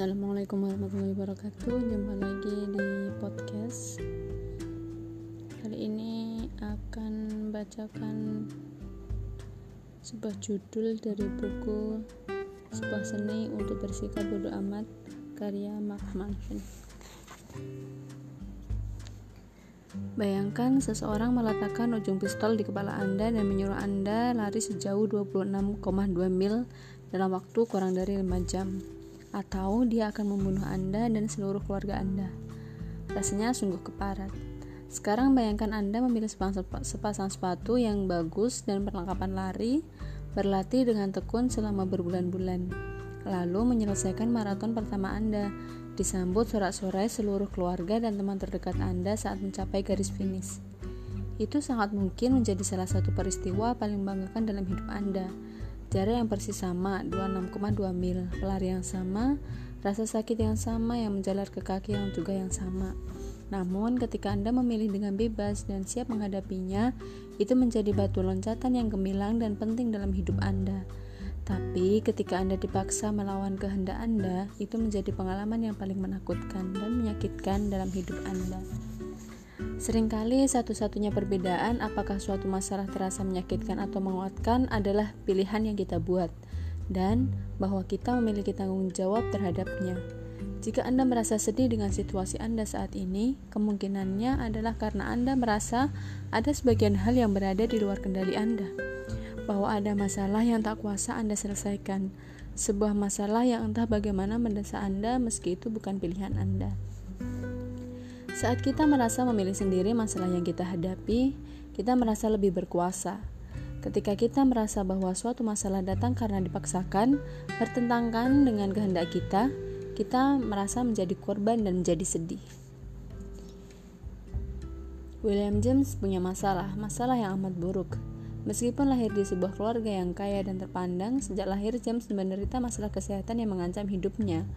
Assalamualaikum warahmatullahi wabarakatuh. Jumpa lagi di podcast. Kali ini akan bacakan Sebuah judul dari buku Sebuah seni untuk bersikap bodoh amat Karya Mark Manson. Bayangkan seseorang meletakkan ujung pistol di kepala Anda dan menyuruh Anda lari sejauh 26,2 mil dalam waktu kurang dari 5 jam atau dia akan membunuh Anda dan seluruh keluarga Anda. Rasanya sungguh keparat. Sekarang bayangkan Anda memilih sepasang sepatu yang bagus dan perlengkapan lari, berlatih dengan tekun selama berbulan-bulan, lalu menyelesaikan maraton pertama Anda, disambut sorak-sorai seluruh keluarga dan teman terdekat Anda saat mencapai garis finish. Itu sangat mungkin menjadi salah satu peristiwa paling membanggakan dalam hidup Anda Jarak yang persis sama, 26,2 mil. Pelari yang sama, rasa sakit yang sama yang menjalar ke kaki yang juga yang sama. Namun, ketika Anda memilih dengan bebas dan siap menghadapinya, itu menjadi batu loncatan yang gemilang dan penting dalam hidup Anda. Tapi, ketika Anda dipaksa melawan kehendak Anda, itu menjadi pengalaman yang paling menakutkan dan menyakitkan dalam hidup Anda. Seringkali satu-satunya perbedaan apakah suatu masalah terasa menyakitkan atau menguatkan adalah pilihan yang kita buat dan bahwa kita memiliki tanggung jawab terhadapnya. Jika Anda merasa sedih dengan situasi Anda saat ini, kemungkinannya adalah karena Anda merasa ada sebagian hal yang berada di luar kendali Anda. Bahwa ada masalah yang tak kuasa Anda selesaikan, sebuah masalah yang entah bagaimana mendesak Anda meski itu bukan pilihan Anda. Saat kita merasa memilih sendiri masalah yang kita hadapi, kita merasa lebih berkuasa. Ketika kita merasa bahwa suatu masalah datang karena dipaksakan, bertentangan dengan kehendak kita, kita merasa menjadi korban dan menjadi sedih. William James punya masalah, masalah yang amat buruk. Meskipun lahir di sebuah keluarga yang kaya dan terpandang, sejak lahir James menderita masalah kesehatan yang mengancam hidupnya.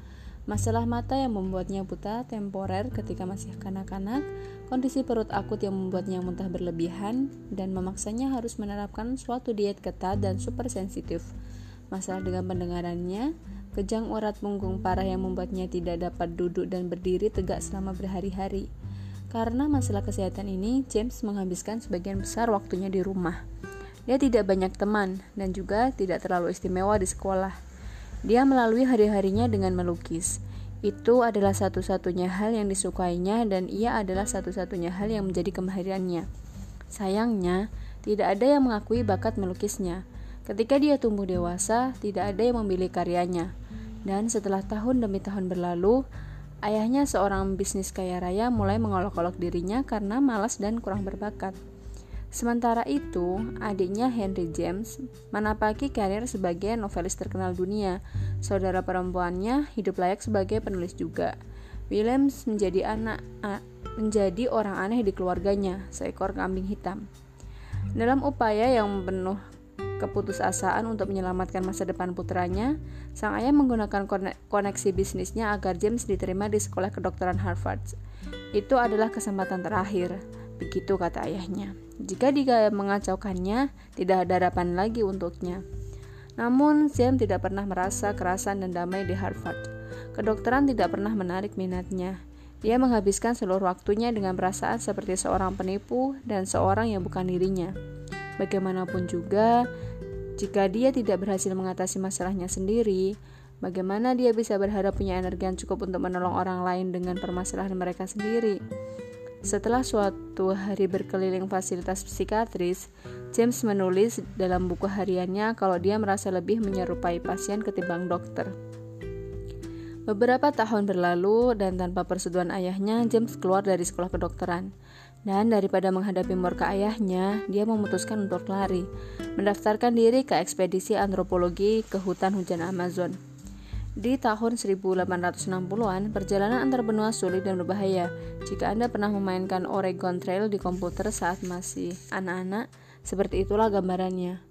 Masalah mata yang membuatnya buta temporer ketika masih kanak-kanak, kondisi perut akut yang membuatnya muntah berlebihan, dan memaksanya harus menerapkan suatu diet ketat dan super sensitif. Masalah dengan pendengarannya, kejang urat punggung parah yang membuatnya tidak dapat duduk dan berdiri tegak selama berhari-hari. Karena masalah kesehatan ini, James menghabiskan sebagian besar waktunya di rumah. Dia tidak banyak teman dan juga tidak terlalu istimewa di sekolah. Dia melalui hari-harinya dengan melukis. Itu adalah satu-satunya hal yang disukainya dan ia adalah satu-satunya hal yang menjadi kemahirannya. Sayangnya, tidak ada yang mengakui bakat melukisnya. Ketika dia tumbuh dewasa, tidak ada yang memilih karyanya. Dan setelah tahun demi tahun berlalu, ayahnya seorang bisnis kaya raya mulai mengolok-olok dirinya karena malas dan kurang berbakat. Sementara itu, adiknya Henry James menapaki karir sebagai novelis terkenal dunia. Saudara perempuannya hidup layak sebagai penulis juga. Williams menjadi anak menjadi orang aneh di keluarganya, seekor kambing hitam. Dalam upaya yang penuh keputusasaan untuk menyelamatkan masa depan putranya, sang ayah menggunakan koneksi bisnisnya agar James diterima di sekolah kedokteran Harvard. Itu adalah kesempatan terakhir, begitu kata ayahnya. Jika dia mengacaukannya, tidak ada harapan lagi untuknya. Namun, Sam tidak pernah merasa kerasan dan damai di Harvard. Kedokteran tidak pernah menarik minatnya. Dia menghabiskan seluruh waktunya dengan perasaan seperti seorang penipu dan seorang yang bukan dirinya. Bagaimanapun juga, jika dia tidak berhasil mengatasi masalahnya sendiri, bagaimana dia bisa berharap punya energi yang cukup untuk menolong orang lain dengan permasalahan mereka sendiri? Setelah suatu hari berkeliling fasilitas psikiatris, James menulis dalam buku hariannya kalau dia merasa lebih menyerupai pasien ketimbang dokter. Beberapa tahun berlalu dan tanpa persetujuan ayahnya, James keluar dari sekolah kedokteran. Dan daripada menghadapi murka ayahnya, dia memutuskan untuk lari, mendaftarkan diri ke ekspedisi antropologi ke hutan hujan Amazon. Di tahun 1860-an, perjalanan antar benua sulit dan berbahaya. Jika Anda pernah memainkan Oregon Trail di komputer saat masih anak-anak, seperti itulah gambarannya.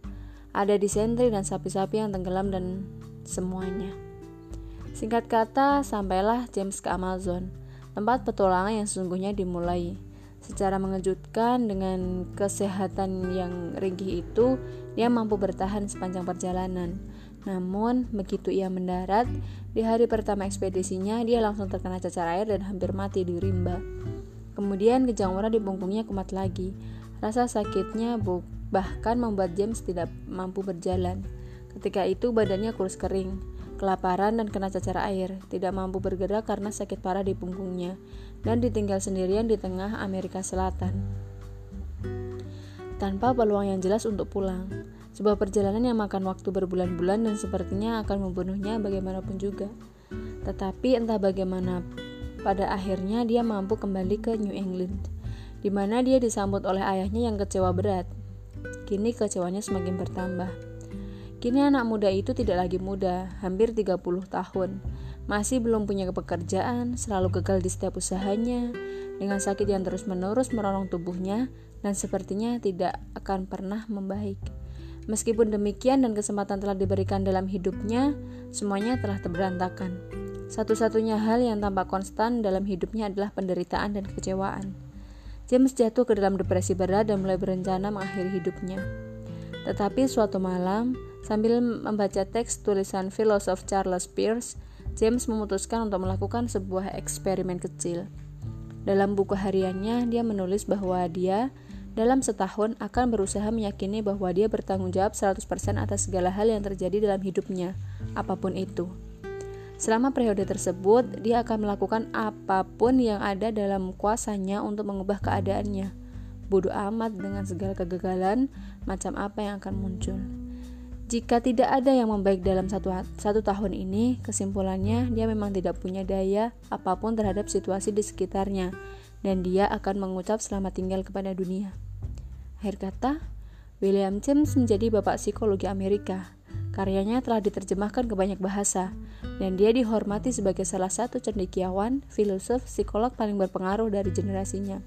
Ada disentri dan sapi-sapi yang tenggelam dan semuanya. Singkat kata, sampailah James ke Amazon, tempat petualangan yang sesungguhnya dimulai. Secara mengejutkan dengan kesehatan yang ringkih itu, dia mampu bertahan sepanjang perjalanan. Namun, begitu ia mendarat, di hari pertama ekspedisinya, dia langsung terkena cacar air dan hampir mati di rimba. Kemudian kejang di punggungnya kumat lagi. Rasa sakitnya bahkan membuat James tidak mampu berjalan. Ketika itu badannya kurus kering, kelaparan dan kena cacar air, tidak mampu bergerak karena sakit parah di punggungnya, dan ditinggal sendirian di tengah Amerika Selatan. Tanpa peluang yang jelas untuk pulang. Sebuah perjalanan yang makan waktu berbulan-bulan dan sepertinya akan membunuhnya bagaimanapun juga. Tetapi entah bagaimana, pada akhirnya dia mampu kembali ke New England, di mana dia disambut oleh ayahnya yang kecewa berat. Kini kecewanya semakin bertambah. Kini anak muda itu tidak lagi muda, hampir 30 tahun. Masih belum punya pekerjaan, selalu gagal di setiap usahanya, dengan sakit yang terus-menerus meronong tubuhnya, dan sepertinya tidak akan pernah membaik. Meskipun demikian dan kesempatan telah diberikan dalam hidupnya, semuanya telah terberantakan. Satu-satunya hal yang tampak konstan dalam hidupnya adalah penderitaan dan kekecewaan. James jatuh ke dalam depresi berat dan mulai berencana mengakhiri hidupnya. Tetapi suatu malam, sambil membaca teks tulisan filosof Charles Peirce, James memutuskan untuk melakukan sebuah eksperimen kecil. Dalam buku hariannya, dia menulis bahwa dia dalam setahun akan berusaha meyakini bahwa dia bertanggung jawab 100% atas segala hal yang terjadi dalam hidupnya, apa pun itu. Selama periode tersebut, dia akan melakukan apa pun yang ada dalam kuasanya untuk mengubah keadaannya. Bodoh amat dengan segala kegagalan, macam apa yang akan muncul. Jika tidak ada yang membaik dalam satu, satu tahun ini, kesimpulannya dia memang tidak punya daya apa pun terhadap situasi di sekitarnya, dan dia akan mengucap selamat tinggal kepada dunia. Akhir kata, William James menjadi bapak psikologi Amerika. Karyanya telah diterjemahkan ke banyak bahasa, dan dia dihormati sebagai salah satu cendekiawan, filosof, psikolog paling berpengaruh dari generasinya.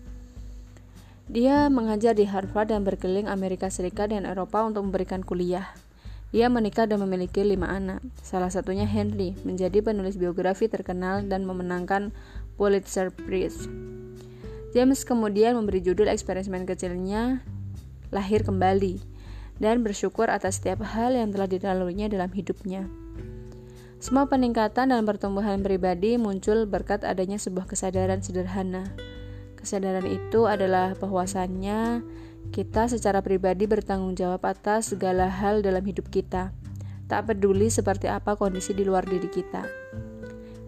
Dia mengajar di Harvard dan berkeliling Amerika Serikat dan Eropa untuk memberikan kuliah. Dia menikah dan memiliki lima anak, salah satunya Henry, menjadi penulis biografi terkenal dan memenangkan Pulitzer Prize. James kemudian memberi judul eksperimen kecilnya lahir kembali, dan bersyukur atas setiap hal yang telah dilaluinya dalam hidupnya. Semua peningkatan dalam pertumbuhan pribadi muncul berkat adanya sebuah kesadaran sederhana. Kesadaran itu adalah bahwasannya kita secara pribadi bertanggung jawab atas segala hal dalam hidup kita, tak peduli seperti apa kondisi di luar diri kita.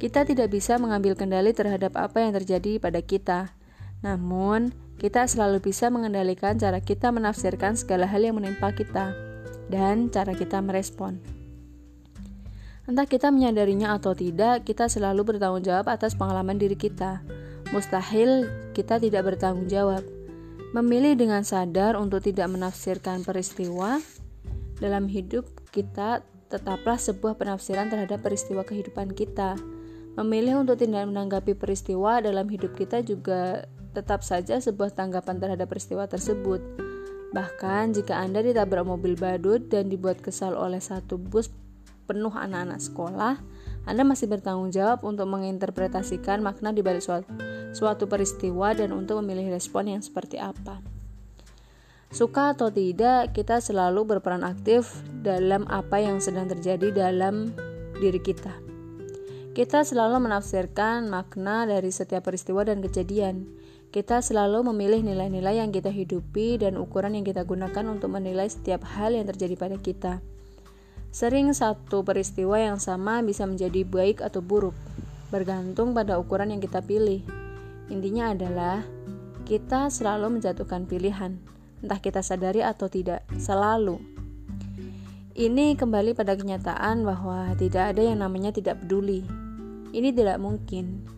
Kita tidak bisa mengambil kendali terhadap apa yang terjadi pada kita, namun kita selalu bisa mengendalikan cara kita menafsirkan segala hal yang menimpa kita dan cara kita merespon. Entah kita menyadarinya atau tidak, kita selalu bertanggung jawab atas pengalaman diri kita. Mustahil kita tidak bertanggung jawab. Memilih dengan sadar untuk tidak menafsirkan peristiwa dalam hidup kita tetaplah sebuah penafsiran terhadap peristiwa kehidupan kita. Memilih untuk tidak menanggapi peristiwa dalam hidup kita juga tetap saja sebuah tanggapan terhadap peristiwa tersebut. Bahkan jika Anda ditabrak mobil badut dan dibuat kesal oleh satu bus penuh anak-anak sekolah, Anda masih bertanggung jawab untuk menginterpretasikan makna di balik suatu, suatu peristiwa dan untuk memilih respon yang seperti apa. Suka atau tidak, kita selalu berperan aktif dalam apa yang sedang terjadi dalam diri kita. Kita selalu menafsirkan makna dari setiap peristiwa dan kejadian. Kita selalu memilih nilai-nilai yang kita hidupi dan ukuran yang kita gunakan untuk menilai setiap hal yang terjadi pada kita. Sering satu peristiwa yang sama bisa menjadi baik atau buruk, bergantung pada ukuran yang kita pilih. Intinya adalah kita selalu menjatuhkan pilihan, entah kita sadari atau tidak, selalu. Ini kembali pada kenyataan bahwa tidak ada yang namanya tidak peduli. Ini tidak mungkin.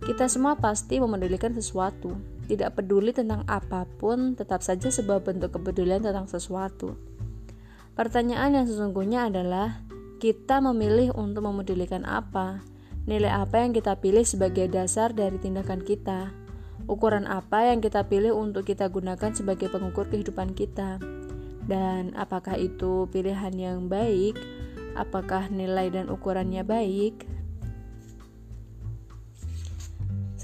Kita semua pasti memedulikan sesuatu. Tidak peduli tentang apa pun, tetap saja sebuah bentuk kepedulian tentang sesuatu. Pertanyaan yang sesungguhnya adalah, kita memilih untuk memedulikan apa? Nilai apa yang kita pilih sebagai dasar dari tindakan kita? Ukuran apa yang kita pilih untuk kita gunakan sebagai pengukur kehidupan kita? Dan apakah itu pilihan yang baik? Apakah nilai dan ukurannya baik?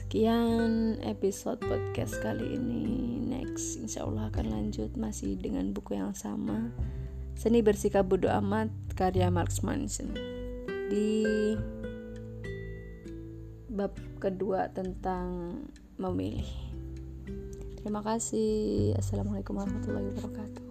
Sekian episode podcast kali ini. Next, insya Allah akan lanjut masih dengan buku yang sama. Seni Bersikap Bodoh Amat karya Marx Manson. Di bab kedua tentang memilih. Terima kasih. Assalamualaikum warahmatullahi wabarakatuh.